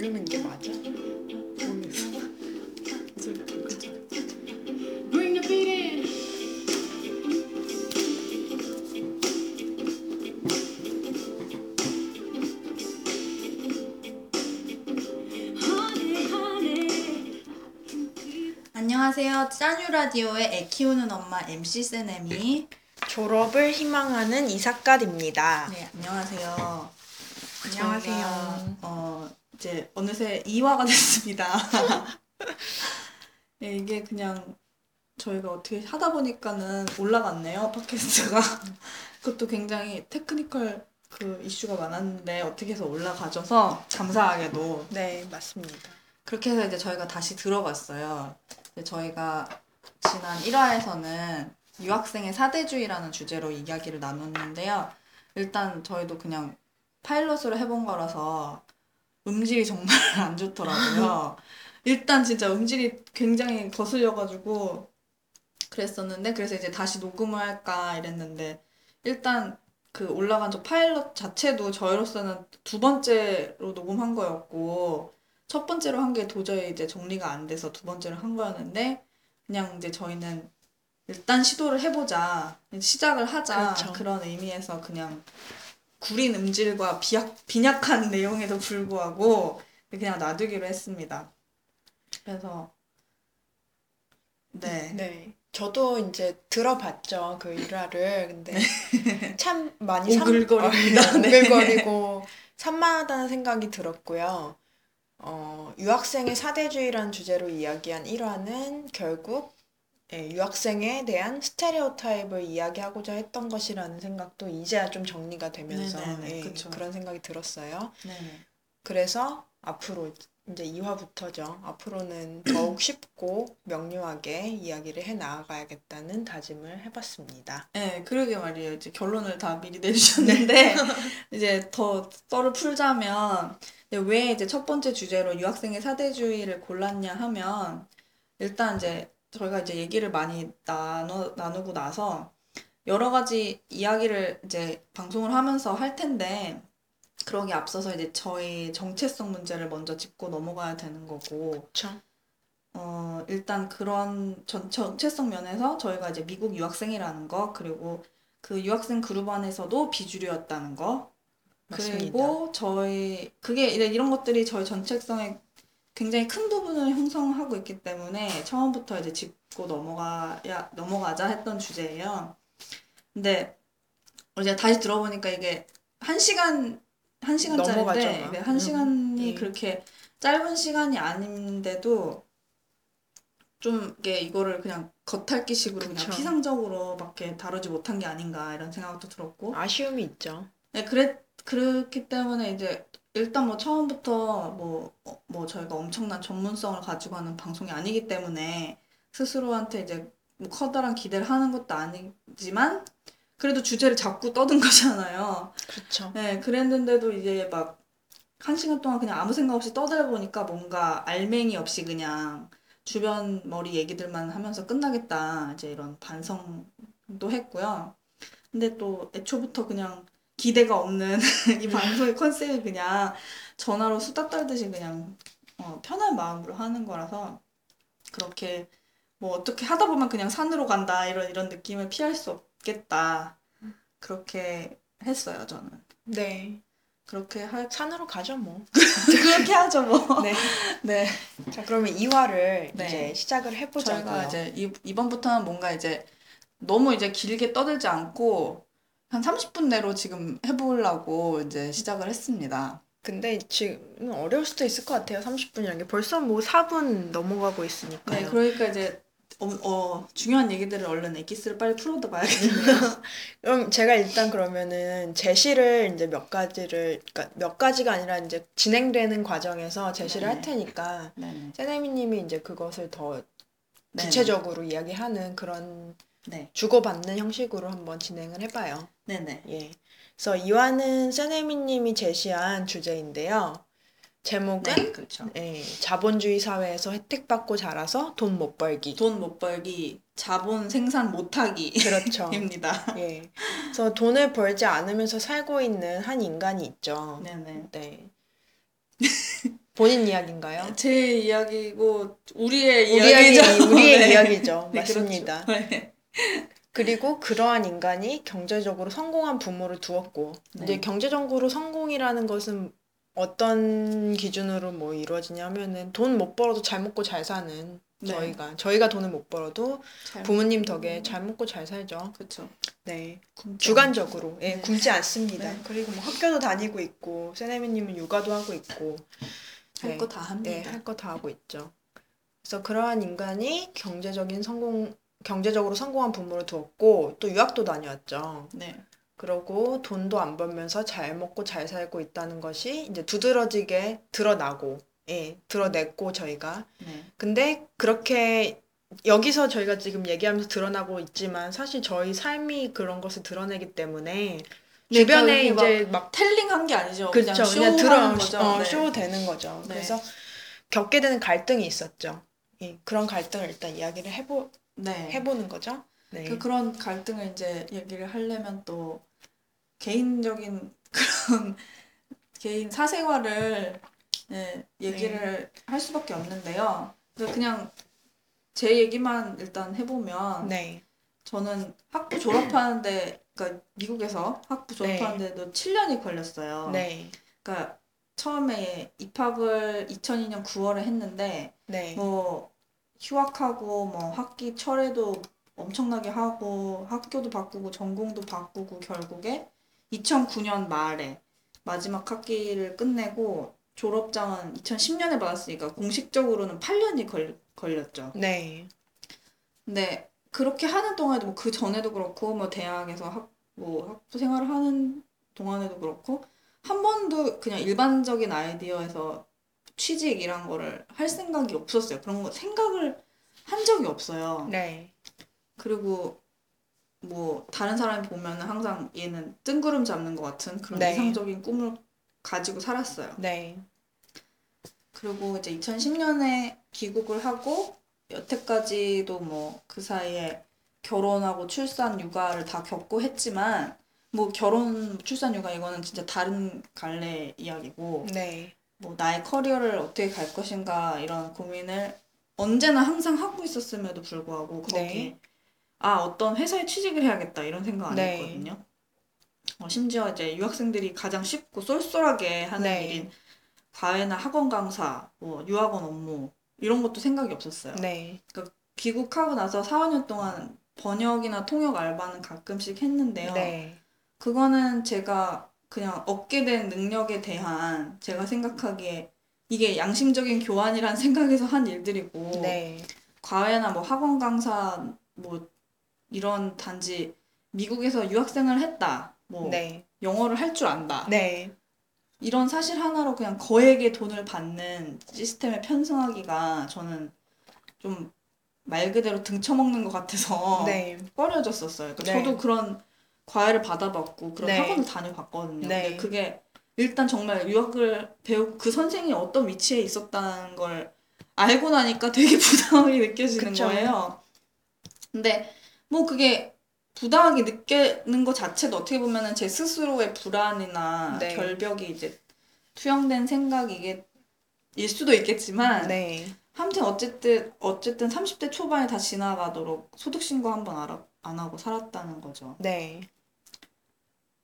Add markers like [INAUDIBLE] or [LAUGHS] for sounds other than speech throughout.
올리면 이게 맞아? 모르겠어. 안녕하세요. 짜뉴 라디오의 애 키우는 엄마 MC 세네미. 졸업을 희망하는 이삭갓입니다. 네, 안녕하세요. 안녕하세요. 저희가, 어, 이제 어느새 2화가 [LAUGHS] 됐습니다. 네, 이게 그냥 저희가 어떻게 하다 보니까는 올라갔네요, 팟캐스트가. 그것도 굉장히 테크니컬 그 이슈가 많았는데 어떻게 해서 올라가줘서 감사하게도 네, 맞습니다. 그렇게 해서 이제 저희가 다시 들어봤어요. 이제 저희가 지난 1화에서는 유학생의 사대주의라는 주제로 이야기를 나눴는데요. 일단 저희도 그냥 파일럿으로 해본 거라서 음질이 정말 [LAUGHS] 안 좋더라고요. 일단 진짜 음질이 굉장히 거슬려가지고 그랬었는데 그래서 이제 다시 녹음을 할까 이랬는데 일단 그 올라간 저 파일럿 자체도 저희로서는 두 번째로 녹음한 거였고 첫 번째로 한 게 도저히 이제 정리가 안 돼서 두 번째로 한 거였는데 그냥 이제 저희는 일단 시도를 해보자 시작을 하자 그렇죠. 그런 의미에서 그냥 구린 음질과 비약, 빈약한 내용에도 불구하고 그냥 놔두기로 했습니다. 그래서 네. 네. 저도 이제 들어봤죠. 그 일화를. 근데 참 많이 산- 오글거립니다. 어, 네, 네. 오글거리고 산만하다는 생각이 들었고요. 어, 유학생의 사대주의라는 주제로 이야기한 1화는 결국 예, 유학생에 대한 스테레오타입을 이야기하고자 했던 것이라는 생각도 이제야 좀 정리가 되면서 네네네, 예, 그쵸. 그런 생각이 들었어요. 네네. 그래서 앞으로 이제 2화부터죠. 앞으로는 더욱 [CLEARS THROAT] 쉽고 명료하게 이야기를 해 나아가야겠다는 다짐을 해봤습니다. 네, 그러게 말이에요. 이제 결론을 다 미리 내주셨는데, [LAUGHS] 이제 더 썰을 풀자면, 왜 이제 첫 번째 주제로 유학생의 사대주의를 골랐냐 하면, 일단 이제 저희가 이제 얘기를 많이 나누, 나누고 나서, 여러 가지 이야기를 이제 방송을 하면서 할 텐데, 그러기 앞서서 이제 저희 정체성 문제를 먼저 짚고 넘어가야 되는 거고, 그렇죠? 어, 일단 그런 전, 정체성 면에서 저희가 이제 미국 유학생이라는 거, 그리고 그 유학생 그룹 안에서도 비주류였다는 거, 맞습니다. 그리고 저희, 그게 이런 것들이 저희 정체성의 굉장히 큰 부분을 형성하고 있기 때문에 처음부터 이제 짚고 넘어가야, 넘어가자 했던 주제예요. 근데 이제 다시 들어보니까 이게 한 시간, 한 시간짜리인데. 네, 한 시간이 음. 그렇게 짧은 시간이 아닌데도 좀 이게 이거를 그냥 겉핥기식으로 그냥 그쵸. 피상적으로밖에 다루지 못한 게 아닌가 이런 생각도 들었고 아쉬움이 있죠. 네 그랬 그렇기 때문에 이제 일단 뭐 처음부터 뭐뭐 저희가 엄청난 전문성을 가지고 하는 방송이 아니기 때문에 스스로한테 이제 뭐 커다란 기대를 하는 것도 아니지만 그래도 주제를 잡고 떠든 [LAUGHS] 거잖아요. 그렇죠. 네, 그랬는데도 이제 막 한 시간 동안 그냥 아무 생각 없이 떠들어 보니까 뭔가 알맹이 없이 그냥 주변 머리 얘기들만 하면서 끝나겠다. 이제 이런 반성도 했고요. 근데 또 애초부터 그냥 기대가 없는 [LAUGHS] 이 방송의 컨셉이 그냥 전화로 수다 떨듯이 그냥 어, 편한 마음으로 하는 거라서 그렇게 뭐 어떻게 하다 보면 그냥 산으로 간다 이런 이런 느낌을 피할 수 없겠다. 그렇게 했어요, 저는. 네. 그렇게 할 산으로 가죠, 뭐. [LAUGHS] 그렇게 하죠 뭐. [LAUGHS] 네. 네. 자, 그러면 2화를 네. 이제 시작을 해보자고요. 저희가 이제 이, 이번부터는 뭔가 이제 너무 이제 길게 떠들지 않고 한 30분 내로 지금 해보려고 이제 시작을 했습니다. 근데 지금 어려울 수도 있을 것 같아요. 30분이라는 게 벌써 뭐 4분 넘어가고 있으니까요. 네, 그러니까 이제 어, 어, 중요한 얘기들을 얼른 엑기스를 빨리 풀어도 봐야겠네요. [LAUGHS] 그럼 제가 일단 그러면은 제시를 이제 몇 가지를 그러니까 몇 가지가 아니라 이제 진행되는 과정에서 제시를 네네. 할 테니까 네네. 세네미님이 이제 그것을 더 네네. 구체적으로 이야기하는 그런 네. 주고받는 형식으로 한번 진행을 해봐요. 네네. 예. 그래서 이화는 세네미님이 제시한 주제인데요. 제목은 네, 그렇죠. 예, 자본주의 사회에서 혜택받고 자라서 돈 못 벌기. 돈 못 벌기, 자본 생산 못하기. 그렇죠. [LAUGHS] 입니다. 예. 그래서 돈을 벌지 않으면서 살고 있는 한 인간이 있죠. 네네. 네. 본인 이야기인가요? [LAUGHS] 제 이야기고 우리의 우리의 이야기죠. 우리의 [LAUGHS] 네. 이야기죠. 네, 맞습니다. 그렇죠. 네. 그리고 그러한 인간이 경제적으로 성공한 부모를 두었고 네. 이제 경제적으로 성공이라는 것은 어떤 기준으로 뭐 이루어지냐면은 돈 못 벌어도 잘 먹고 잘 사는 네. 저희가 저희가 돈을 못 벌어도 잘 부모님 덕에 잘 먹고 잘 살죠. 그렇죠. 네. 굶지 주관적으로 예, 네. 굶지 않습니다. 네. 그리고 뭐 학교도 다니고 있고 세네미 님은 육아도 하고 있고 네. 할거 다 합니다. 네, 할 거 다 하고 있죠. 그래서 그러한 인간이 경제적인 성공, 경제적으로 성공한 부모를 두었고 또 유학도 다녀왔죠. 네. 그러고 돈도 안 벌면서 잘 먹고 잘 살고 있다는 것이 이제 두드러지게 드러나고, 예, 드러냈고 저희가. 네. 근데 그렇게 여기서 저희가 지금 얘기하면서 드러나고 있지만 사실 저희 삶이 그런 것을 드러내기 때문에 주변에 그러니까 이제 막 텔링한 게 아니죠. 그렇죠. 그냥 그냥 들어 거죠. 어, 네. 쇼 되는 거죠. 네. 그래서 겪게 되는 갈등이 있었죠. 예, 그런 갈등을 일단 이야기를 해보 네. 해보는 거죠. 네. 그 그런 갈등을 이제 얘기를 하려면 또 개인적인 [LAUGHS] 그런 개인 사생활을 네, 얘기를 할 수밖에 없는데요. 그래서 그냥 제 얘기만 일단 해보면 네. 저는 학부 졸업하는데 그러니까 미국에서 학부 졸업하는데도 7년이 걸렸어요. 네. 그러니까 처음에 입학을 2002년 9월에 했는데 네. 뭐 휴학하고 뭐 학기 철에도 엄청나게 하고 학교도 바꾸고 전공도 바꾸고 결국에 2009년 말에 마지막 학기를 끝내고 졸업장은 2010년에 받았으니까 공식적으로는 8년이 걸, 걸렸죠. 네. 근데 그렇게 하는 동안에도 뭐 그 전에도 그렇고 뭐 대학에서 학, 뭐 학부 생활을 하는 동안에도 그렇고 한 번도 그냥 일반적인 아이디어에서 취직 이란 거를 할 생각이 없었어요. 그런 거 생각을 한 적이 없어요. 네. 그리고 뭐 다른 사람이 보면 항상 얘는 뜬구름 잡는 것 같은 그런 네. 이상적인 꿈을 가지고 살았어요. 네. 그리고 이제 2010년에 귀국을 하고 여태까지도 뭐 그 사이에 결혼하고 출산 육아를 다 겪고 했지만 뭐 결혼 출산 육아 이거는 진짜 다른 갈래 이야기고 네. 뭐 나의 커리어를 어떻게 갈 것인가 이런 고민을 언제나 항상 하고 있었음에도 불구하고 거기 네. 아 어떤 회사에 취직을 해야겠다 이런 생각 안 네. 했거든요. 어, 심지어 이제 유학생들이 가장 쉽고 쏠쏠하게 하는 네. 일인 과외나 학원 강사, 뭐 유학원 업무 이런 것도 생각이 없었어요. 네. 귀국하고 나서 4, 5년 동안 번역이나 통역 알바는 가끔씩 했는데요. 네. 그거는 제가 그냥 얻게 된 능력에 대한 제가 생각하기에 이게 양심적인 교환이란 [LAUGHS] 생각에서 한 일들이고 네. 과외나 뭐 학원 강사 뭐 이런 단지 미국에서 유학생을 했다. 뭐 네. 영어를 할 줄 안다. 네. 이런 사실 하나로 그냥 거액의 돈을 받는 시스템에 편승하기가 저는 좀 말 그대로 등쳐먹는 것 같아서 네. [LAUGHS] 꺼려졌었어요. 그러니까 네. 저도 그런 과외를 받아봤고 그런 네. 학원을 다녀봤거든요. 네. 근데 그게 일단 정말 유학을 배우 그 선생이 어떤 위치에 있었다는 걸 알고 나니까 [LAUGHS] 되게 부당하게 느껴지는 그쵸. 거예요. 근데 뭐 그게 부당하게 느끼는 것 자체도 어떻게 보면은 제 스스로의 불안이나 네. 결벽이 이제 투영된 생각 이게 일 수도 있겠지만 네. 아무튼 어쨌든 어쨌든 30대 초반에 다 지나가도록 소득 신고 한번 안 하고 살았다는 거죠. 네.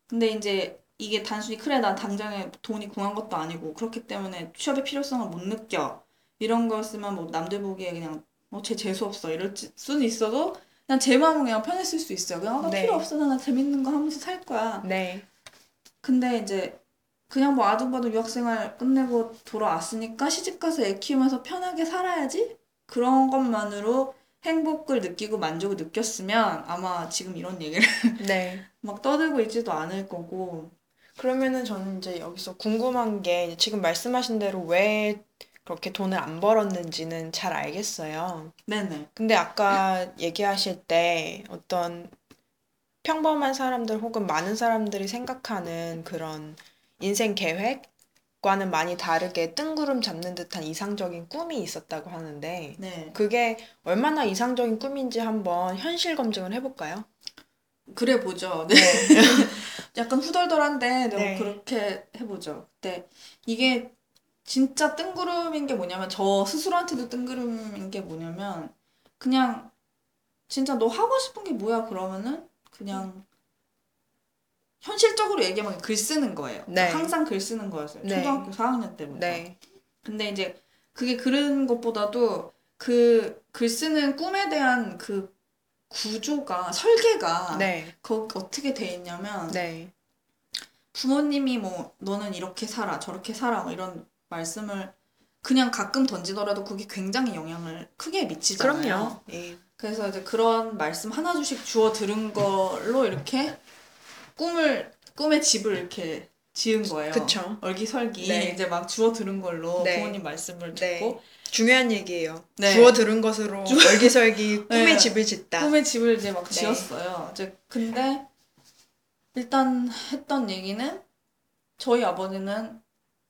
근데 이제 이게 단순히 그래 난 당장에 돈이 궁한 것도 아니고 그렇기 때문에 취업의 필요성을 못 느껴 이런 걸 쓰면 뭐 남들 보기에 그냥 어쟤 재수 없어 이럴 지- 수는 있어도 그냥 제 마음은 그냥 편했을 수 있어요. 그냥 아, 나 네. 필요 없어 나 재밌는 거 하면서 살 거야. 네. 근데 이제 그냥 뭐 아둥바둥 유학생활 끝내고 돌아왔으니까 시집가서 애 키우면서 편하게 살아야지? 그런 것만으로 행복을 느끼고 만족을 느꼈으면 아마 지금 이런 얘기를 [LAUGHS] 네. 막 떠들고 있지도 않을 거고 그러면은 저는 이제 여기서 궁금한 게 지금 말씀하신 대로 왜 그렇게 돈을 안 벌었는지는 잘 알겠어요. 네네 근데 아까 얘기하실 때 어떤 평범한 사람들 혹은 많은 사람들이 생각하는 그런 인생 계획 과는 많이 다르게 뜬구름 잡는 듯한 이상적인 꿈이 있었다고 하는데 네 그게 얼마나 이상적인 꿈인지 한번 현실 검증을 해볼까요? 그래 보죠 네. [LAUGHS] 약간 후덜덜한데 네, 네. 그렇게 해보죠 근데 이게 진짜 뜬구름인 게 뭐냐면 저 스스로한테도 뜬구름인 게 뭐냐면 그냥 진짜 너 하고 싶은 게 뭐야 그러면은 그냥 현실적으로 얘기하면 글 쓰는 거예요. 네. 항상 글 쓰는 거였어요. 네. 초등학교 4학년 때부터. 네. 근데 이제 그게 그런 것보다도 그 글 쓰는 꿈에 대한 그 구조가 설계가 네. 거 어떻게 돼 있냐면 네. 부모님이 뭐 너는 이렇게 살아 저렇게 살아 뭐 이런 말씀을 그냥 가끔 던지더라도 그게 굉장히 영향을 크게 미치잖아요. 그럼요. 예. 그래서 이제 그런 말씀 하나둘씩 주워 들은 걸로 이렇게 꿈을 꿈의 집을 이렇게 지은 거예요. 그쵸. 얼기설기 네. 이제 막 주워 들은 걸로 네. 부모님 말씀을 네. 듣고 중요한 얘기예요. 네. 주워 들은 것으로 얼기설기 [LAUGHS] 꿈의 네. 집을 짓다. 꿈의 집을 이제 막 네. 지었어요. 이제 근데 일단 했던 얘기는 저희 아버지는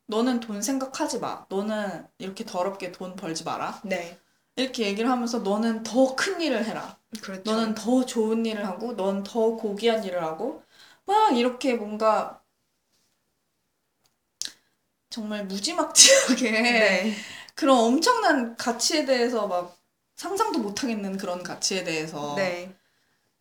너는 돈 생각하지 마. 너는 이렇게 더럽게 돈 벌지 마라. 네. 이렇게 얘기를 하면서 너는 더 큰 일을 해라. 그렇죠. 너는 더 좋은 일을 하고 넌 더 고귀한 일을 하고 막 이렇게 뭔가 정말 무지막지하게 네. 그런 엄청난 가치에 대해서 막 상상도 못하겠는 그런 가치에 대해서 네.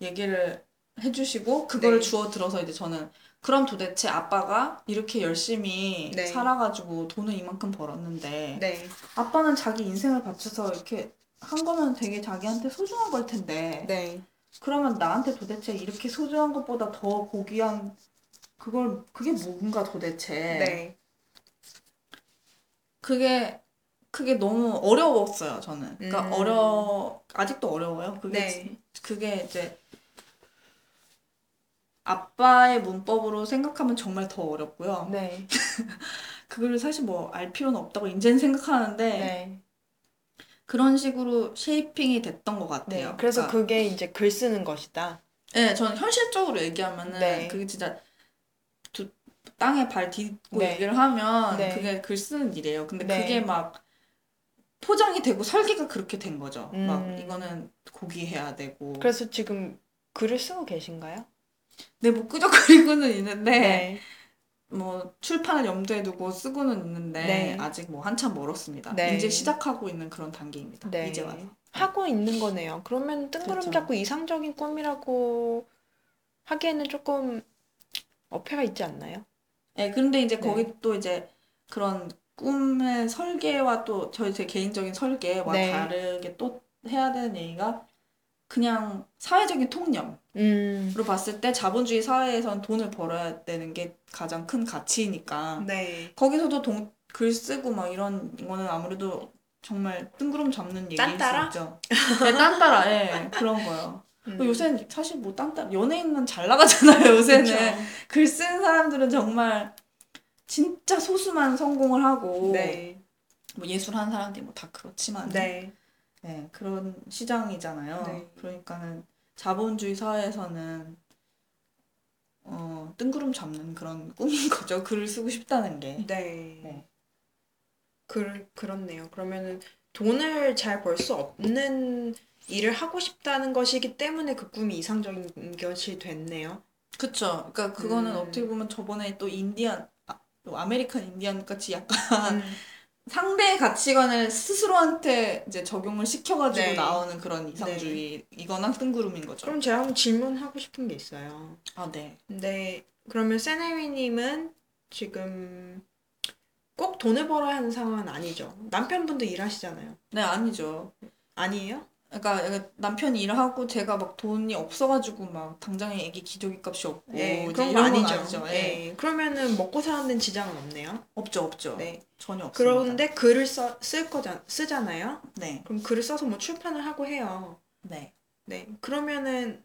얘기를 해주시고 그거를 네. 주워 들어서 이제 저는 그럼 도대체 아빠가 이렇게 열심히 네. 살아가지고 돈을 이만큼 벌었는데 네. 아빠는 자기 인생을 바쳐서 이렇게 한 거면 되게 자기한테 소중한 걸 텐데 네. 그러면 나한테 도대체 이렇게 소중한 것보다 더 고귀한 그걸 그게 뭔가 도대체 네. 그게 그게 너무 어려웠어요 저는 그러니까 음. 어려 아직도 어려워요 그게 네. 그게 이제 아빠의 문법으로 생각하면 정말 더 어렵고요 네. [LAUGHS] 그거를 사실 뭐 알 필요는 없다고 이제는 생각하는데 네. 그런 식으로 쉐이핑이 됐던 것 네. 같아요 그래서 그러니까 그게 이제 글 쓰는 것이다. 네, 저는 현실적으로 얘기하면은 네. 그게 진짜 두, 땅에 발 딛고 네. 얘기를 하면 네. 그게 글 쓰는 일이에요. 근데 네. 그게 막 포장이 되고 설계가 그렇게 된 거죠. 음. 막 이거는 고기해야 되고. 그래서 지금 글을 쓰고 계신가요? 네, 뭐 끄적거리고는 있는데 네. 뭐 출판을 염두에 두고 쓰고는 있는데 네. 아직 뭐 한참 멀었습니다. 네. 이제 시작하고 있는 그런 단계입니다. 네. 이제 와서. 하고 있는 거네요. 그러면 뜬구름 그렇죠. 잡고 이상적인 꿈이라고 하기에는 조금 어폐가 있지 않나요? 네, 근데 이제 네. 거기 또 이제 그런 꿈의 설계와 또 저희 제 개인적인 설계와 네. 다르게 또 해야 되는 얘기가 그냥 사회적인 통념으로 음. 봤을 때 자본주의 사회에선 돈을 벌어야 되는 게 가장 큰 가치니까 네. 거기서도 돈, 글 쓰고 막 이런 거는 아무래도 정말 뜬구름 잡는 얘기일 딴따라? 수 있죠. 네, 딴따라, 예, 그런 거요. 음. 요새는 사실 뭐 딴따라, 연예인은 잘 나가잖아요, [LAUGHS] 요새는. 그쵸. 글 쓰는 사람들은 정말 진짜 소수만 성공을 하고 네. 뭐 예술하는 사람들이 뭐 다 그렇지만 네. 네, 그런 시장이잖아요. 네. 그러니까는 자본주의 사회에서는 어, 뜬구름 잡는 그런 꿈인 [LAUGHS] 거죠. 글을 쓰고 싶다는 게. 네. 네. 그, 그렇네요. 그러면은 돈을 잘 벌 수 없는 일을 하고 싶다는 것이기 때문에 그 꿈이 이상적인 것이 됐네요. 그쵸. 그러니까 그거는 음. 어떻게 보면 저번에 또 인디안 아, 또 아메리칸 인디안 같이 약간 음. [LAUGHS] 상대의 가치관을 스스로한테 이제 적용을 시켜가지고 네. 나오는 그런 이상주의이거나 뜬구름인 거죠. 그럼 제가 한번 질문하고 싶은 게 있어요. 아, 네. 근데 그러면 세네미님은 지금 꼭 돈을 벌어야 하는 상황은 아니죠. 남편분도 일하시잖아요. 네, 아니죠. 아니에요? 그러니까 남편이 일을 하고 제가 막 돈이 없어가지고 막 당장에 애기 기저귀 값이 없고 네, 그런 거건 아니죠. 예. 네. 그러면은 먹고 사는 데 지장은 없네요. 없죠, 없죠. 네. 전혀 없습니다. 그런데 글을 써, 쓸 거잖, 쓰잖아요. 네, 그럼 글을 써서 뭐 출판을 하고 해요. 네. 네. 그러면은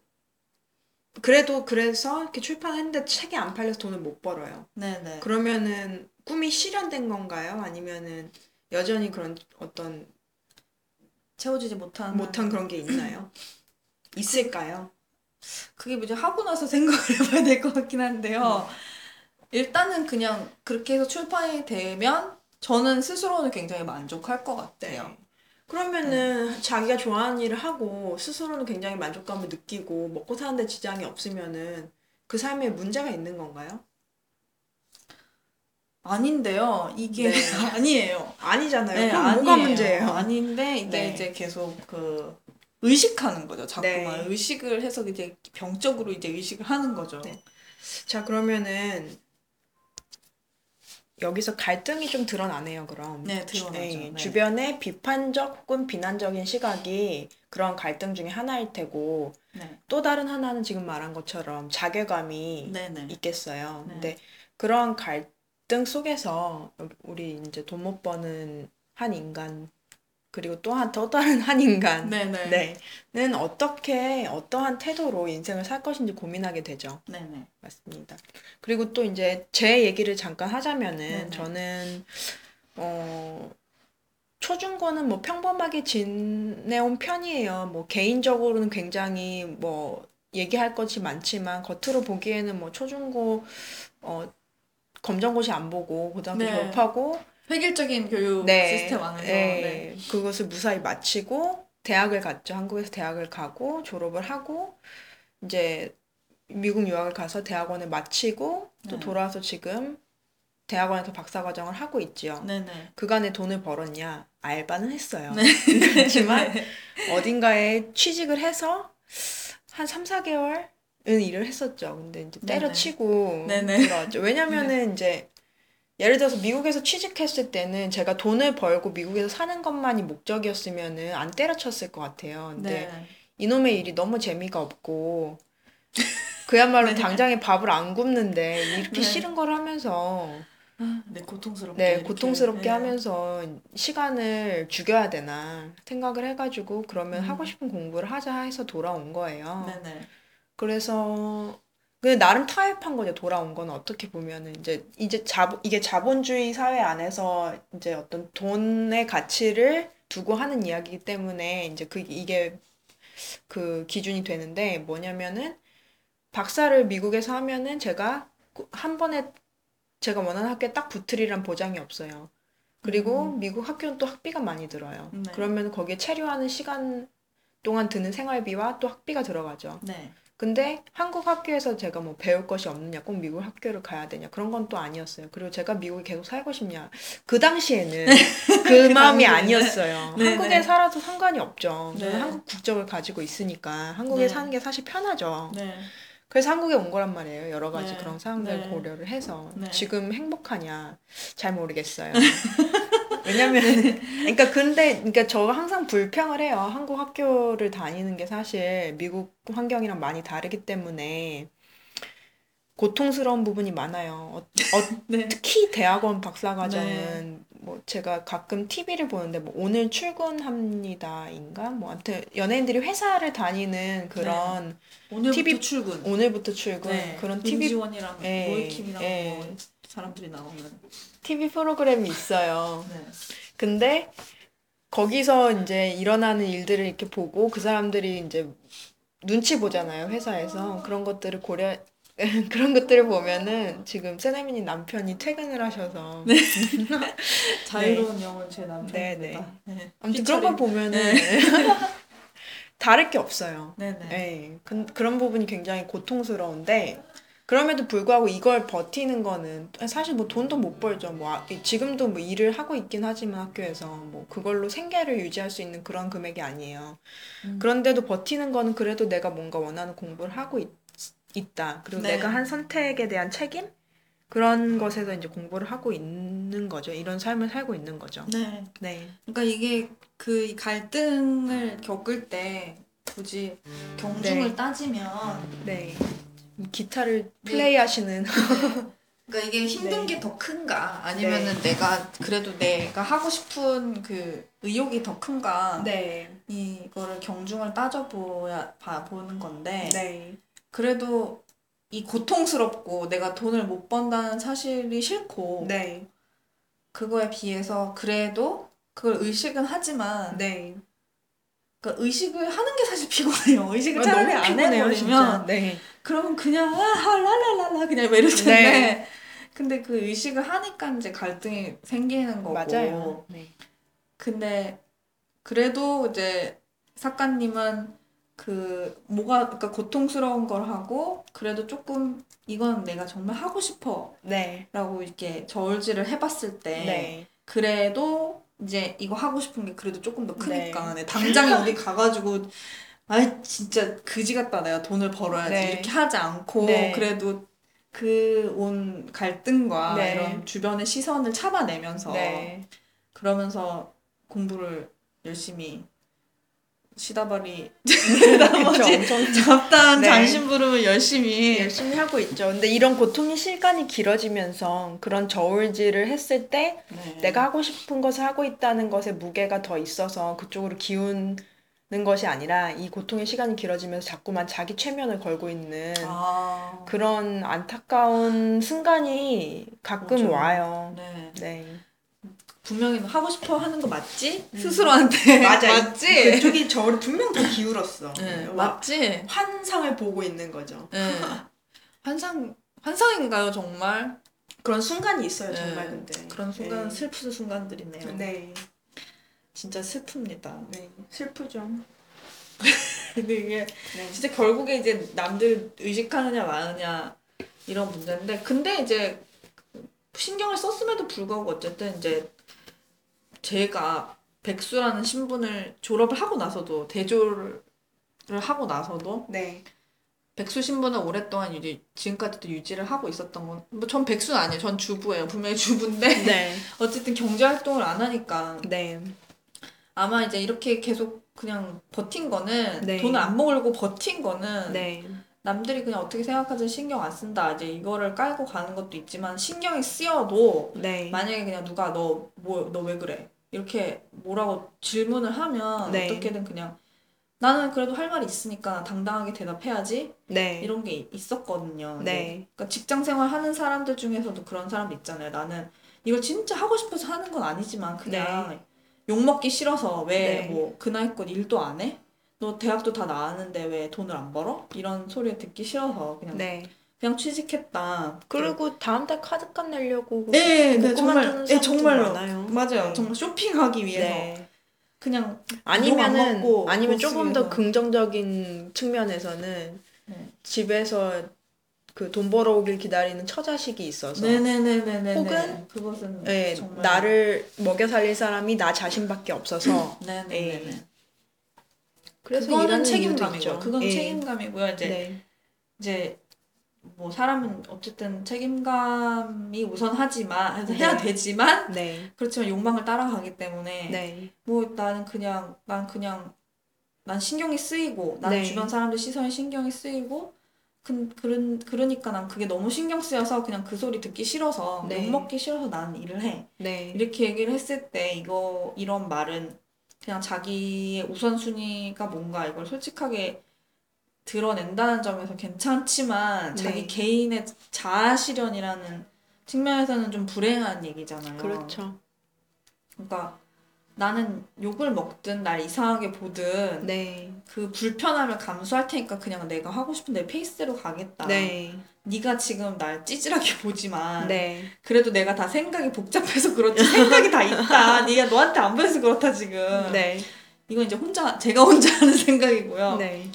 그래도 그래서 이렇게 출판했는데 책이 안 팔려서 돈을 못 벌어요. 네, 네. 그러면은 꿈이 실현된 건가요? 아니면은 여전히 그런 어떤 채워지지 못한 못한 그런 게 있나요? [CLEARS THROAT] 있을까요? 그게 이제 하고 나서 생각을 [LAUGHS] 해봐야 될 것 같긴 한데요. 음. 일단은 그냥 그렇게 해서 출판이 되면 저는 스스로는 굉장히 만족할 것 같아요. 네. 그러면은 자기가 좋아하는 일을 하고 스스로는 굉장히 만족감을 느끼고 먹고 사는데 지장이 없으면은 그 삶에 문제가 있는 건가요? 아닌데요. 이게 네. [LAUGHS] 아니에요. 아니잖아요. 네, 그럼 뭐가 아니에요. 문제예요? 아닌데 이게 네. 이제 계속 그 의식하는 거죠. 자꾸만 네. 의식을 해서 이제 병적으로 이제 의식을 하는 거죠. 네. 자, 그러면은 여기서 갈등이 좀 드러나네요, 그럼. 네, 드러나죠. 네, 네. 주변의 비판적 혹은 비난적인 시각이 그런 갈등 중에 하나일 테고 네. 또 다른 하나는 지금 말한 것처럼 자괴감이 네네. 있겠어요. 네. 근데 그런 갈등 속에서 우리 이제 돈 못 버는 한 인간 그리고 또한 또 다른 한 인간 네네. 는 어떻게 어떠한 태도로 인생을 살 것인지 고민하게 되죠. 네네. 맞습니다. 그리고 또 이제 제 얘기를 잠깐 하자면은 네네. 저는 어 초중고는 뭐 평범하게 지내온 편이에요. 뭐 개인적으로는 굉장히 뭐 얘기할 것이 많지만 겉으로 보기에는 뭐 초중고 어 검정고시 안 보고 고등학교 네. 졸업하고 획일적인 교육 네, 시스템 안에서 네, 네. 그것을 무사히 마치고 대학을 갔죠. 한국에서 대학을 가고 졸업을 하고 이제 미국 유학을 가서 대학원을 마치고 또 네. 돌아와서 지금 대학원에서 박사 과정을 하고 있지요. 네네. 그간에 돈을 벌었냐? 알바는 했어요. 네. 그렇지만 [LAUGHS] 어딘가에 취직을 해서 한 3, 4개월은 일을 했었죠. 근데 이제. 때려치고 네네. 들어왔죠. 왜냐면은 이제 예를 들어서 미국에서 취직했을 때는 제가 돈을 벌고 미국에서 사는 것만이 목적이었으면은 안 때려쳤을 것 같아요. 근데 네. 이놈의 일이 너무 재미가 없고 그야말로 네. 당장에 밥을 안 굽는데 이렇게 네. 싫은 걸 하면서 네, 고통스럽게. 네, 이렇게, 고통스럽게 네. 하면서 시간을 죽여야 되나 생각을 해가지고 그러면 음. 하고 싶은 공부를 하자 해서 돌아온 거예요. 네네. 그래서 근데 나름 타협한 거죠. 돌아온 건 어떻게 보면은 이제 이제 자 이게 자본주의 사회 안에서 이제 어떤 돈의 가치를 두고 하는 이야기이기 때문에 이제 그 이게 그 기준이 되는데 뭐냐면은 박사를 미국에서 하면은 제가 한 번에 제가 원하는 학교에 딱 붙으리란 보장이 없어요. 그리고 음. 미국 학교는 또 학비가 많이 들어요. 네. 그러면 거기에 체류하는 시간 동안 드는 생활비와 또 학비가 들어가죠. 네. 근데 한국 학교에서 제가 뭐 배울 것이 없느냐, 꼭 미국 학교를 가야 되냐, 그런 건 또 아니었어요. 그리고 제가 미국에 계속 살고 싶냐. 그 당시에는 [LAUGHS] 그 마음이 당시에는. 아니었어요. 네, 한국에 네. 살아도 상관이 없죠. 저는 네. 한국 국적을 가지고 있으니까 한국에 네. 사는 게 사실 편하죠. 네. 그래서 한국에 온 거란 말이에요. 여러 가지 네. 그런 상황들을 네. 고려를 해서. 네. 지금 행복하냐? 잘 모르겠어요. [LAUGHS] 왜냐면, 그러니까 근데, 그러니까 저가 항상 불평을 해요. 한국 학교를 다니는 게 사실 미국 환경이랑 많이 다르기 때문에 고통스러운 부분이 많아요. 어, 어, [LAUGHS] 네. 특히 대학원 박사과정은 뭐 제가 가끔 TV를 보는데 뭐 오늘 출근합니다인가 뭐 아무튼 연예인들이 회사를 다니는 그런 오늘부터 TV 출근. 오늘부터 출근 네. 그런 TV 임지원이랑 예, 로이킴이랑 예. 뭐 사람들이 나오는. TV 프로그램이 있어요. 네. 근데 거기서 이제 일어나는 일들을 이렇게 보고 그 사람들이 이제 눈치 보잖아요, 회사에서. 그런 것들을 고려, [LAUGHS] 그런 것들을 보면은 지금 세네미님 남편이 퇴근을 하셔서. [LAUGHS] 자유로운 영혼 제 네, 남편입니다. 네. 아무튼 그런 걸. 보면은 [LAUGHS] 다를 게 없어요. 네네. 예, 그, 그런 부분이 굉장히 고통스러운데 그럼에도 불구하고 이걸 버티는 거는 사실 뭐 돈도 못 벌죠. 뭐 아- 지금도 뭐 일을 하고 있긴 하지만 학교에서 뭐 그걸로 생계를 유지할 수 있는 그런 금액이 아니에요. 음. 그런데도 버티는 거는 그래도 내가 뭔가 원하는 공부를 하고 있, 있다. 그리고 네. 내가 한 선택에 대한 책임 그런 것에서 이제 공부를 하고 있는 거죠. 이런 삶을 살고 있는 거죠. 네. 네. 그러니까 이게 그 갈등을 겪을 때 굳이 경중을 네. 따지면 네. 이 기타를 네. 플레이하시는 [LAUGHS] 그러니까 이게 힘든 네. 게더 큰가 아니면은 내가 그래도 내가 하고 싶은 그 의욕이 더 큰가 네. 이거를 경중을 따져보야 봐 보는 건데 네. 그래도 이 고통스럽고 내가 돈을 못 번다는 사실이 싫고 네. 그거에 비해서 그래도 그걸 의식은 하지만 네. 그러니까 의식을 하는 게 사실 피곤해요. 의식을 아, 차라리 안. 해버리면 네. 그러면 그냥 아 랄랄랄라 그냥 뭐 이럴 텐데 네. 근데 그 의식을 하니까 이제 갈등이 생기는 거고 맞아요. 네. 근데 그래도 이제 작가님은 그 뭐가 그러니까 고통스러운 걸 하고 그래도 조금 이건 내가 정말 하고 싶어라고 네. 이렇게 저울질을 해봤을 때 네. 그래도 이제 이거 하고 싶은 게 그래도 조금 더 크니까 네. 네, 당장 여기 [LAUGHS] 가가지고 아 진짜 그지 같다 내가 돈을 벌어야지 네. 이렇게 하지 않고 네. 그래도 그 온 갈등과 네. 이런 주변의 시선을 참아내면서 네. 그러면서 공부를 열심히 시다발이 [LAUGHS] 그쵸, 나머지 엄청 [LAUGHS] 잡다한 네. 잔심부름을 열심히 열심히 하고 있죠. 근데 이런 고통의 시간이 길어지면서 그런 저울질을 했을 때 네. 내가 하고 싶은 것을 하고 있다는 것에 무게가 더 있어서 그쪽으로 기우는 것이 아니라 이 고통의 시간이 길어지면서 자꾸만 자기 최면을 걸고 있는 아, 그런 안타까운 순간이 가끔 맞아요. 와요. 네. 네. 분명히 하고 싶어 하는 거 맞지? 스스로한테 [LAUGHS] 음. 맞아. [LAUGHS] 맞지? 그쪽이 저를 분명 더 기울었어. 네, 막 맞지? 환상을 보고 있는 거죠. 네. 환상 환상인가요 정말? 그런 순간이 있어요, 네. 정말 근데. 그런 순간 네. 슬픈 순간들이네요. 네. 진짜 슬픕니다. 네. 슬프죠. [LAUGHS] 근데 이게 네. 진짜 결국에 이제 남들 의식하느냐 마느냐 이런 문제인데 근데 이제 신경을 썼음에도 불구하고 어쨌든 이제 제가 백수라는 신분을 졸업을 하고 나서도 대졸을 하고 나서도 네. 백수 신분을 오랫동안 이제 지금까지도 유지를 하고 있었던 건 뭐 전 백수는 아니에요. 전 주부예요. 분명히 주부인데 [LAUGHS] [LAUGHS] 네. 어쨌든 경제 활동을 안 하니까 네. 아마 이제 이렇게 계속 그냥 버틴 거는 네. 돈을 안 모으려고 버틴 거는 네. 남들이 그냥 어떻게 생각하지 신경 안 쓴다 이제 이거를 깔고 가는 것도 있지만 신경이 쓰여도 네. 만약에 그냥 누가 너 뭐 너 왜 그래 이렇게 뭐라고 질문을 하면 네. 어떻게든 그냥 나는 그래도 할 말이 있으니까 당당하게 대답해야지 네. 이런 게 있었거든요. 네. 그러니까 직장 생활 하는 사람들 중에서도 그런 사람도 있잖아요. 나는 이걸 진짜 하고 싶어서 하는 건 아니지만 그냥 욕 먹기 싫어서 왜 네. 뭐 그날것 일도 안 해? 너 대학도 다 나왔는데 왜 돈을 안 벌어? 이런 소리 듣기 싫어서 그냥 네. 그냥 취직했다. 그리고 다음 달 카드값 내려고 네, 네 정말, 네 정말로 많아요. 맞아요. 네. 정말 쇼핑하기 위해서 네. 그냥 아니면은 아니면 조금 더. 긍정적인 측면에서는 네. 집에서 그 돈 벌어오길 기다리는 처자식이 있어서 네네네네네. 혹은 그것은 네, 정말 나를 먹여 살릴 사람이 나 자신밖에 없어서 네네네. [CLEARS THROAT] 예. 그래서 그거는 있죠. 그건 예. 책임감이고요. 이제 네. 이제 뭐 사람은 어쨌든 책임감이 우선하지만 해야 네. 되지만 [LAUGHS] 네. 그렇지만 욕망을 따라가기 때문에 네. 뭐 나는 그냥 난 그냥 난 신경이 쓰이고 나는 네. 주변 사람들 시선에 신경이 쓰이고 그, 그런 그러니까 난 그게 너무 신경 쓰여서 그냥 그 소리 듣기 싫어서 네. 욕 먹기 싫어서 나는 일을 해 네. 이렇게 얘기를 했을 때 이거 이런 말은 그냥 자기의 우선순위가 뭔가 이걸 솔직하게 드러낸다는 점에서 괜찮지만 자기 네. 개인의 자아 실현이라는 측면에서는 좀 불행한 얘기잖아요. 그렇죠. 그러니까 나는 욕을 먹든 날 이상하게 보든 네. 그 불편함을 감수할 테니까 그냥 내가 하고 싶은 내 페이스대로 가겠다. 네. 네가 지금 날 찌질하게 [LAUGHS] 보지만 네. 그래도 내가 다 생각이 복잡해서 그렇지 생각이 다 있다. [LAUGHS] 네가 너한테 안 보여서 그렇다 지금. 네. 이건 이제 혼자 제가 혼자 하는 [LAUGHS] 생각이고요. 네.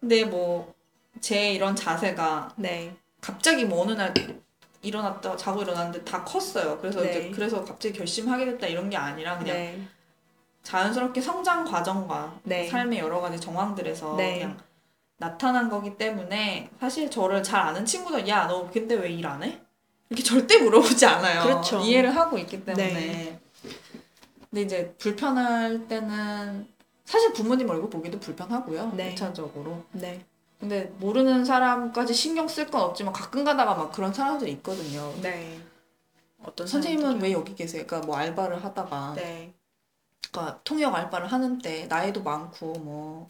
근데 뭐 제 이런 자세가 네. 갑자기 뭐 어느 날 일어났다 자고 일어났는데 다 컸어요. 그래서 네. 이제 그래서 갑자기 결심하게 됐다 이런 게 아니라 그냥 네. 자연스럽게 성장 과정과 네. 삶의 여러 가지 정황들에서 네. 그냥 나타난 거기 때문에 사실 저를 잘 아는 친구들 야 너 근데 왜 일 안 해? 이렇게 절대 물어보지 않아요. 그렇죠. 이해를 하고 있기 때문에. 네. 근데 이제 불편할 때는 사실 부모님 얼굴 보기도 불편하고요. 네. 1차적으로. 네. 근데 모르는 사람까지 신경 쓸 건 없지만 가끔 가다가 막 그런 사람들이 있거든요. 네. 어떤 선생님은 왜 여기 계세요? 그러니까 뭐 알바를 하다가 네. 그러니까 통역 알바를 하는데 나이도 많고 뭐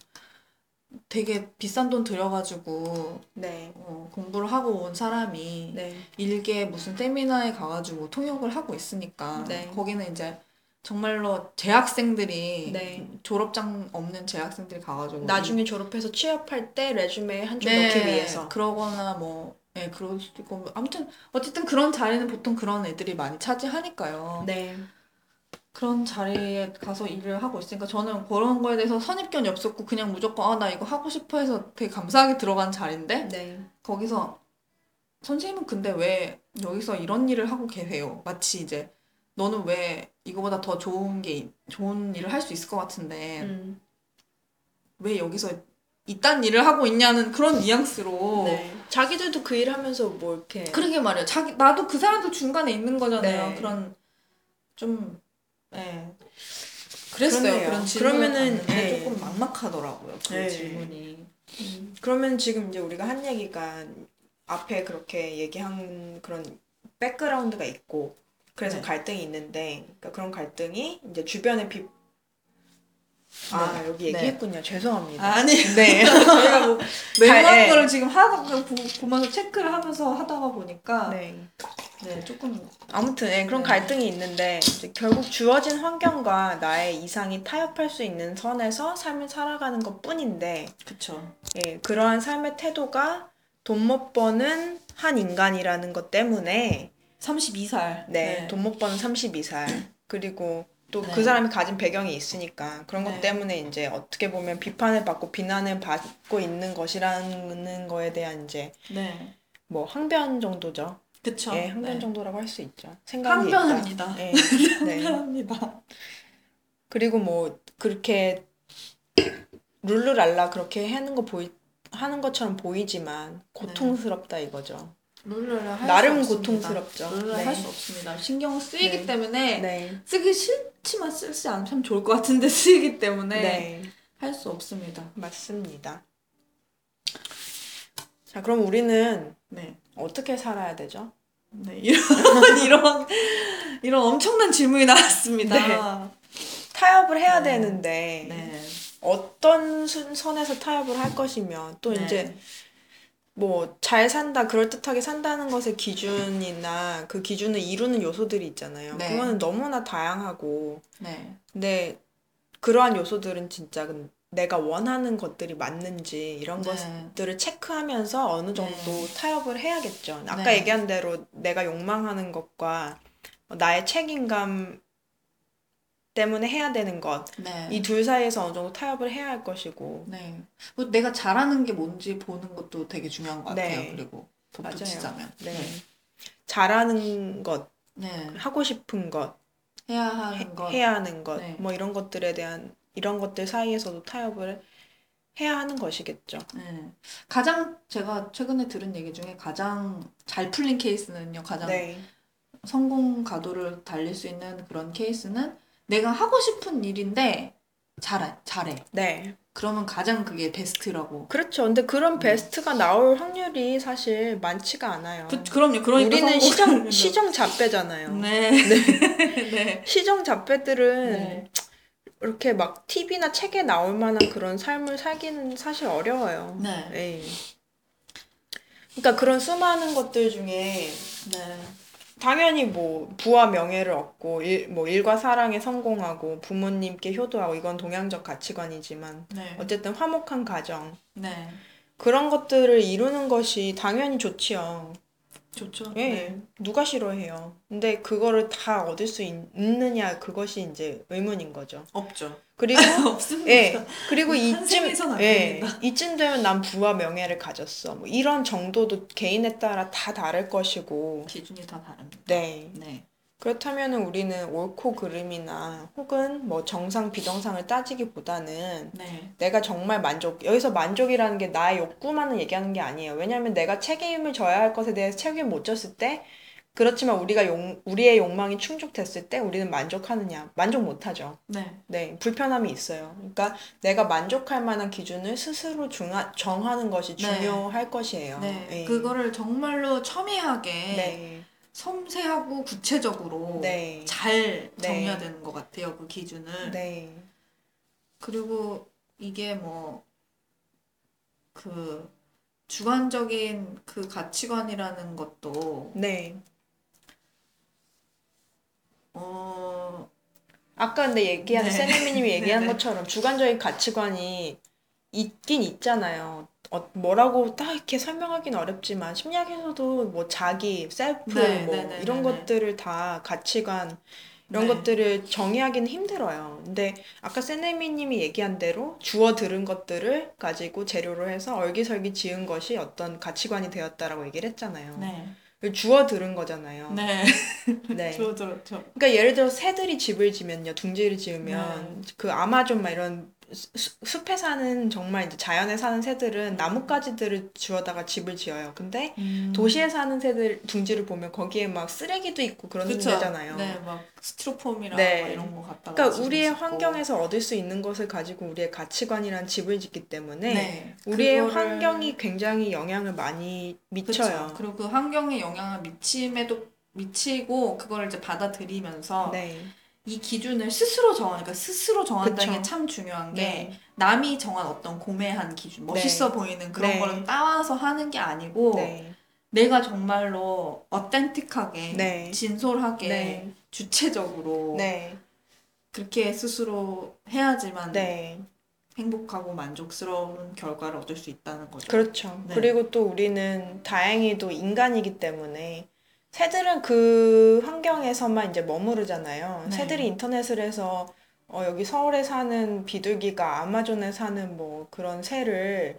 되게 비싼 돈 들여가지고 네. 어, 공부를 하고 온 사람이 네. 일개 무슨 세미나에 가가지고 통역을 하고 있으니까 네. 거기는 이제 정말로 재학생들이 네. 졸업장 없는 재학생들이 가가지고 나중에 졸업해서 취업할 때 레주메에 한줄 네, 넣기 위해서. 그러거나 뭐 예, 그럴 수도 있고 아무튼 어쨌든 그런 자리는 보통 그런 애들이 많이 차지하니까요. 네. 그런 자리에 가서 일을 하고 있으니까 저는 그런 거에 대해서 선입견이 없었고 그냥 무조건 아 나 이거 하고 싶어 해서 되게 감사하게 들어간 자리인데 네. 거기서 선생님은 근데 왜 여기서 이런 일을 하고 계세요? 마치 이제 너는 왜 이거보다 더 좋은 게 있- 좋은 일을 할 수 있을 것 같은데 음. 왜 여기서 이딴 일을 하고 있냐는 그런 뉘앙스로 네. 자기들도 그 일 하면서 뭐 이렇게 그러게 말이에요. 자기 나도 그 사람도 중간에 있는 거잖아요. 네. 그런 좀 예. 그랬어요. 그렇네요. 그런 그러면은, 예. 조금 막막하더라고요. 그 네. 질문이. 음, 그러면 지금 이제 우리가 한 얘기가 앞에 그렇게 얘기한 그런 백그라운드가 있고 그래서 네. 갈등이 있는데 그러니까 그런 갈등이 이제 주변에 비 아, 여기 얘기했군요. 죄송합니다. 아니 네. [LAUGHS] 저희가 뭐 [LAUGHS] 메모한 예. 거를 지금 하다가 보- 보면서 체크를 하면서 하다가 보니까 네, 네. 조금 아무튼 예, 그런 네. 갈등이 있는데 결국 주어진 환경과 나의 이상이 타협할 수 있는 선에서 삶을 살아가는 것 뿐인데 그쵸. 예, 그러한 삶의 태도가 돈 못 버는 한 인간이라는 것 때문에 32살. 네, 돈 못 버는 32살 그리고 또그 네. 사람이 가진 배경이 있으니까 그런 것 네. 때문에 이제 어떻게 보면 비판을 받고 비난을 받고 있는 것이라는 거에 대한 이제 네. 뭐 항변 정도죠. 그쵸. 예, 항변 네. 정도라고 할 수 있죠. 생각이 항변합니다. 예, [LAUGHS] 네. 항변합니다. 그리고 뭐 그렇게 [CLEARS THROAT] 룰루랄라 그렇게 하는 거 보이 하는 것처럼 보이지만 고통스럽다 이거죠. 룰루를 할수 나름 없습니다. 고통스럽죠. 룰루를 네. 할수 없습니다. 신경 쓰이기 네. 때문에 네. 쓰기 싫지만 쓰지 않으면 좋을 것 같은데 [LAUGHS] 쓰이기 때문에 네. 할수 없습니다. 맞습니다. 자, 그럼 우리는 네. 어떻게 살아야 되죠? 네. 이런 [LAUGHS] 이런 이런 엄청난 질문이 나왔습니다. 네. 타협을 해야 네. 되는데 네. 어떤 순- 선에서 타협을 할 것이며 또 네. 이제 뭐 잘 산다, 그럴듯하게 산다는 것의 기준이나 그 기준을 이루는 요소들이 있잖아요. 네. 그거는 너무나 다양하고 네. 근데 그러한 요소들은 진짜 근- 내가 원하는 것들이 맞는지 이런 네. 것들을 체크하면서 어느 정도 네. 타협을 해야겠죠. 아까 네. 얘기한 대로 내가 욕망하는 것과 나의 책임감 때문에 해야 되는 것, 네. 이 둘 사이에서 어느 정도 타협을 해야 할 것이고. 네. 그리고 내가 잘하는 게 뭔지 보는 것도 되게 중요한 것 같아요. 네. 그리고. 덧붙이자면. 네. 네. 잘하는 것, 네. 하고 싶은 것, 해야 해, 하는 것. 해야 하는 것, 네. 뭐 이런 것들에 대한 이런 것들 사이에서도 타협을 해야 하는 것이겠죠. 네. 가장 제가 최근에 들은 얘기 중에 가장 잘 풀린 케이스는요. 가장 네. 성공 가도를 달릴 수 있는 그런 케이스는 내가 하고 싶은 일인데 잘해. 잘해. 네. 그러면 가장 그게 베스트라고. 그렇죠. 근데 그런 음. 베스트가 나올 확률이 사실 많지가 않아요. 그, 그럼요. 그러니까 우리는 시정. 시정 잡배잖아요. 네. [LAUGHS] 네. 시정 잡배들은 네. 이렇게 막 TV나 책에 나올 만한 그런 삶을 살기는 사실 어려워요. 네. 예. 그러니까 그런 수많은 것들 중에 네. 당연히 뭐 부와 명예를 얻고 일, 뭐 일과 사랑에 성공하고 부모님께 효도하고 이건 동양적 가치관이지만 네. 어쨌든 화목한 가정 네. 그런 것들을 이루는 것이 당연히 좋지요. 좋죠. 예, 네. 누가 싫어해요. 근데 그거를 다 얻을 수 있, 있느냐 그것이 이제 의문인 거죠. 없죠. 그리고 [LAUGHS] 없습니다. 예, 그리고 이쯤 예. 이쯤 되면 난 부와 명예를 가졌어. 뭐 이런 정도도 개인에 따라 다 다를 것이고. 기준이 다 다릅니다. 네. 네. 그렇다면은 우리는 옳고 그름이나 혹은 뭐 정상 비정상을 따지기보다는 네. 내가 정말 만족, 여기서 만족이라는 게 나의 욕구만을 얘기하는 게 아니에요. 왜냐하면 내가 책임을 져야 할 것에 대해서 책임을 못 졌을 때, 그렇지만 우리가 용, 우리의 욕망이 충족됐을 때 우리는 만족하느냐? 만족 못 하죠. 네. 네, 불편함이 있어요. 그러니까 내가 만족할 만한 기준을 스스로 중하, 정하는 것이 네. 중요할 것이에요. 네. 예. 그거를 정말로 첨예하게 네. 섬세하고 구체적으로 네. 잘 네. 정해야 되는 것 같아요. 그 기준을. 네. 그리고 이게 뭐 그 주관적인 그 가치관이라는 것도 네. 어 아까 근데 얘기한 네. 세네미님이 얘기한 네, 네. 것처럼 주관적인 가치관이 있긴 있잖아요. 어, 뭐라고 딱 이렇게 설명하기는 어렵지만 심리학에서도 뭐 자기, 셀프 네, 뭐 네, 네, 이런 네, 네. 것들을 다 가치관 이런 네. 것들을 정의하기는 힘들어요. 근데 아까 세네미님이 얘기한 대로 주워 들은 것들을 가지고 재료로 해서 얼기설기 지은 것이 어떤 가치관이 되었다라고 얘기를 했잖아요. 네. 주워 들은 거잖아요. 네. [LAUGHS] 네. 저, 저, 저. 그러니까 예를 들어 새들이 집을 지면요, 둥지를 지으면 그 아마존 막 이런 수- 숲에 사는 정말 이제 자연에 사는 새들은 나뭇가지들을 주워다가 집을 지어요. 근데 음. 도시에 사는 새들 둥지를 보면 거기에 막 쓰레기도 있고 그런 그쵸. 데잖아요. 네, 막 스티로폼이랑 네. 막 이런 거 갖다가. 그러니까 우리의 수 있고. 환경에서 얻을 수 있는 것을 가지고 우리의 가치관이란 집을 짓기 때문에 네. 우리의 그거를- 환경이 굉장히 영향을 많이 미쳐요. 그쵸. 그리고 그 환경에 영향을 미침에도 미치고 그걸 이제 받아들이면서 네. 이 기준을 스스로 정하니까 스스로 정한다는. 게 참 중요한 게 네. 남이 정한 어떤 고매한 기준, 멋있어 보이는 그런 네. 거를 따와서 하는 게 아니고 네. 내가 정말로 어텐틱하게, 네. 진솔하게, 네. 주체적으로 네. 그렇게 스스로 해야지만 네. 행복하고 만족스러운 결과를 얻을 수 있다는 거죠. 그렇죠. 네. 그리고 또 우리는 다행히도 인간이기 때문에 새들은 그 환경에서만 이제 머무르잖아요. 네. 새들이 인터넷을 해서 어, 여기 서울에 사는 비둘기가 아마존에 사는 뭐 그런 새를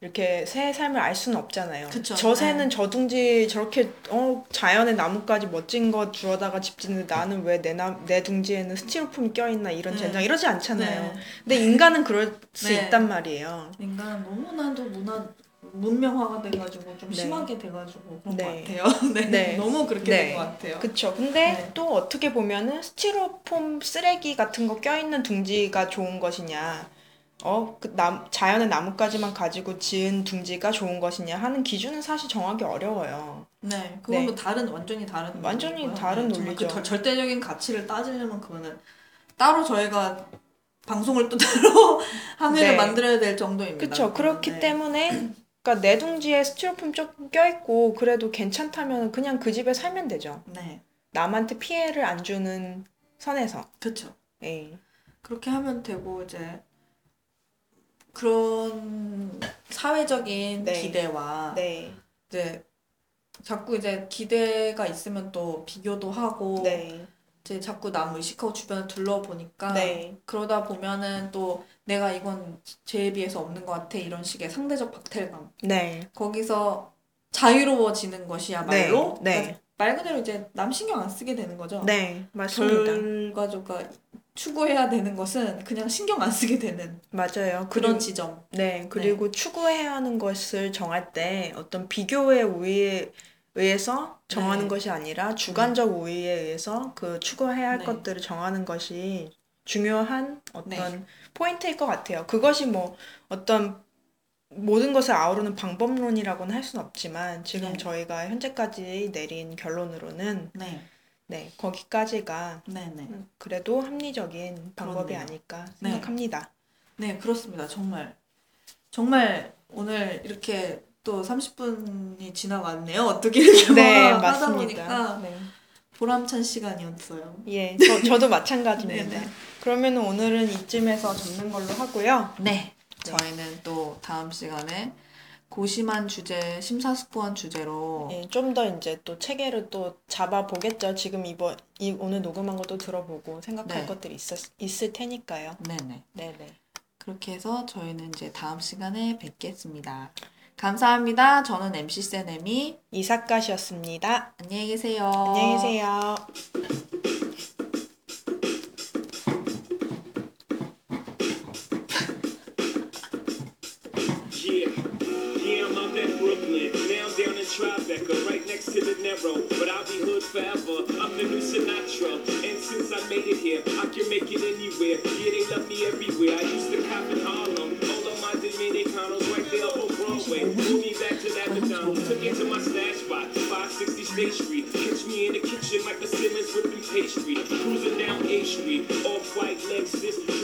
이렇게 새의 삶을 알 수는 없잖아요. 그쵸. 저 새는 네. 저둥지 저렇게 어 자연의 나뭇가지 멋진 거 주워다가 집 짓는데 나는 왜 내 내 둥지에는 스티로폼이 껴있나 이런 네. 젠장 이러지 않잖아요. 네. 근데 인간은 그럴 수 네. 있단 말이에요. 인간은 너무나도 문화 문명화가 돼가지고 좀 네. 심하게 돼가지고 그런 네. 것 같아요. [LAUGHS] 네. 네. 너무 그렇게 네. 된것 같아요. 그쵸. 근데 네. 또 어떻게 보면은 스티로폼 쓰레기 같은 거 껴있는 둥지가 좋은 것이냐, 어, 그 남, 자연의 나뭇가지만 가지고 지은 둥지가 좋은 것이냐 하는 기준은 사실 정하기 어려워요. 네, 그건 네. 뭐 다른 완전히 다른 완전히 논리고요. 다른 정말 논리죠. 그 절- 절대적인 가치를 따지려면 그거는 따로 저희가 방송을 또 [LAUGHS] 따로 하면을 네. 만들어야 될 정도입니다. 그쵸. 그렇기 네. 때문에, [CLEARS THROAT] 그러니까 내 둥지에 스티로폼 조금 껴있고 그래도 괜찮다면 그냥 그 집에 살면 되죠. 네, 남한테 피해를 안 주는 선에서. 그렇죠. 예. 그렇게 하면 되고 이제 그런 사회적인 네. 기대와 네. 이제 자꾸 이제 기대가 있으면 또 비교도 하고 네. 이제 자꾸 남 의식하고 주변을 둘러보니까 네. 그러다 보면은 또 내가 이건 쟤에 비해서 없는 것 같아 이런 식의 상대적 박탈감 네. 거기서 자유로워지는 것이야말로 네. 네. 그러니까 말 그대로 이제 남 신경 안 쓰게 되는 거죠. 네. 맞습니다. 결과적으가 추구해야 되는 것은 그냥 신경 안 쓰게 되는 맞아요. 그런 그리고 지점. 네, 그리고 추구해야 하는 것을 정할 때 어떤 비교의 우위에 의해서 정하는 네. 것이 아니라 주관적 우위에 의해서 그 추구해야 할 네. 것들을 정하는 것이 중요한 어떤 네. 포인트일 것 같아요. 그것이 뭐 어떤 모든 것을 아우르는 방법론이라고는 할 수는 없지만 지금 네. 저희가 현재까지 내린 결론으로는 네, 네, 거기까지가 네, 네, 그래도 합리적인 방법이 그렇네요. 아닐까 네. 생각합니다. 네 그렇습니다. 정말 정말 오늘 이렇게 또 30분이 지나갔네요. 어떻게 이렇게 네, 막 [LAUGHS] 하다 맞습니다. 보니까 네. 보람찬 시간이었어요. 예, 저, 저도 마찬가지입니다. [LAUGHS] 네네. 그러면 오늘은 이쯤에서 접는 걸로 하고요. 네. 저희는 또 다음 시간에 고심한 주제, 심사숙고한 주제로 예, 좀 더 이제 또 체계를 또 잡아 보겠죠. 지금 이번, 이, 오늘 녹음한 것도 들어보고 생각할 네. 것들이 있었, 있을 테니까요. 네네. 네네. 그렇게 해서 저희는 이제 다음 시간에 뵙겠습니다. 감사합니다. 저는 MC 세네미. 이사카시였습니다. 안녕히 계세요. 안녕히 계세요. Yeah, yeah, I'm at Brooklyn. Now I'm down in Tribeca, right next to the Narrow. But I'll be hood forever. I'm the new Sinatra. And since I made it here, I can make it anywhere. Yeah, they love me everywhere. I used to cop in Harlem. Dominicanos right there up on Broadway. Moved me back to that McDonald's. Took it to my stash spot, 560 State Street. Catch me in the kitchen like a Simmons whipping pastry. Cruising down A Street, off-white Lexus.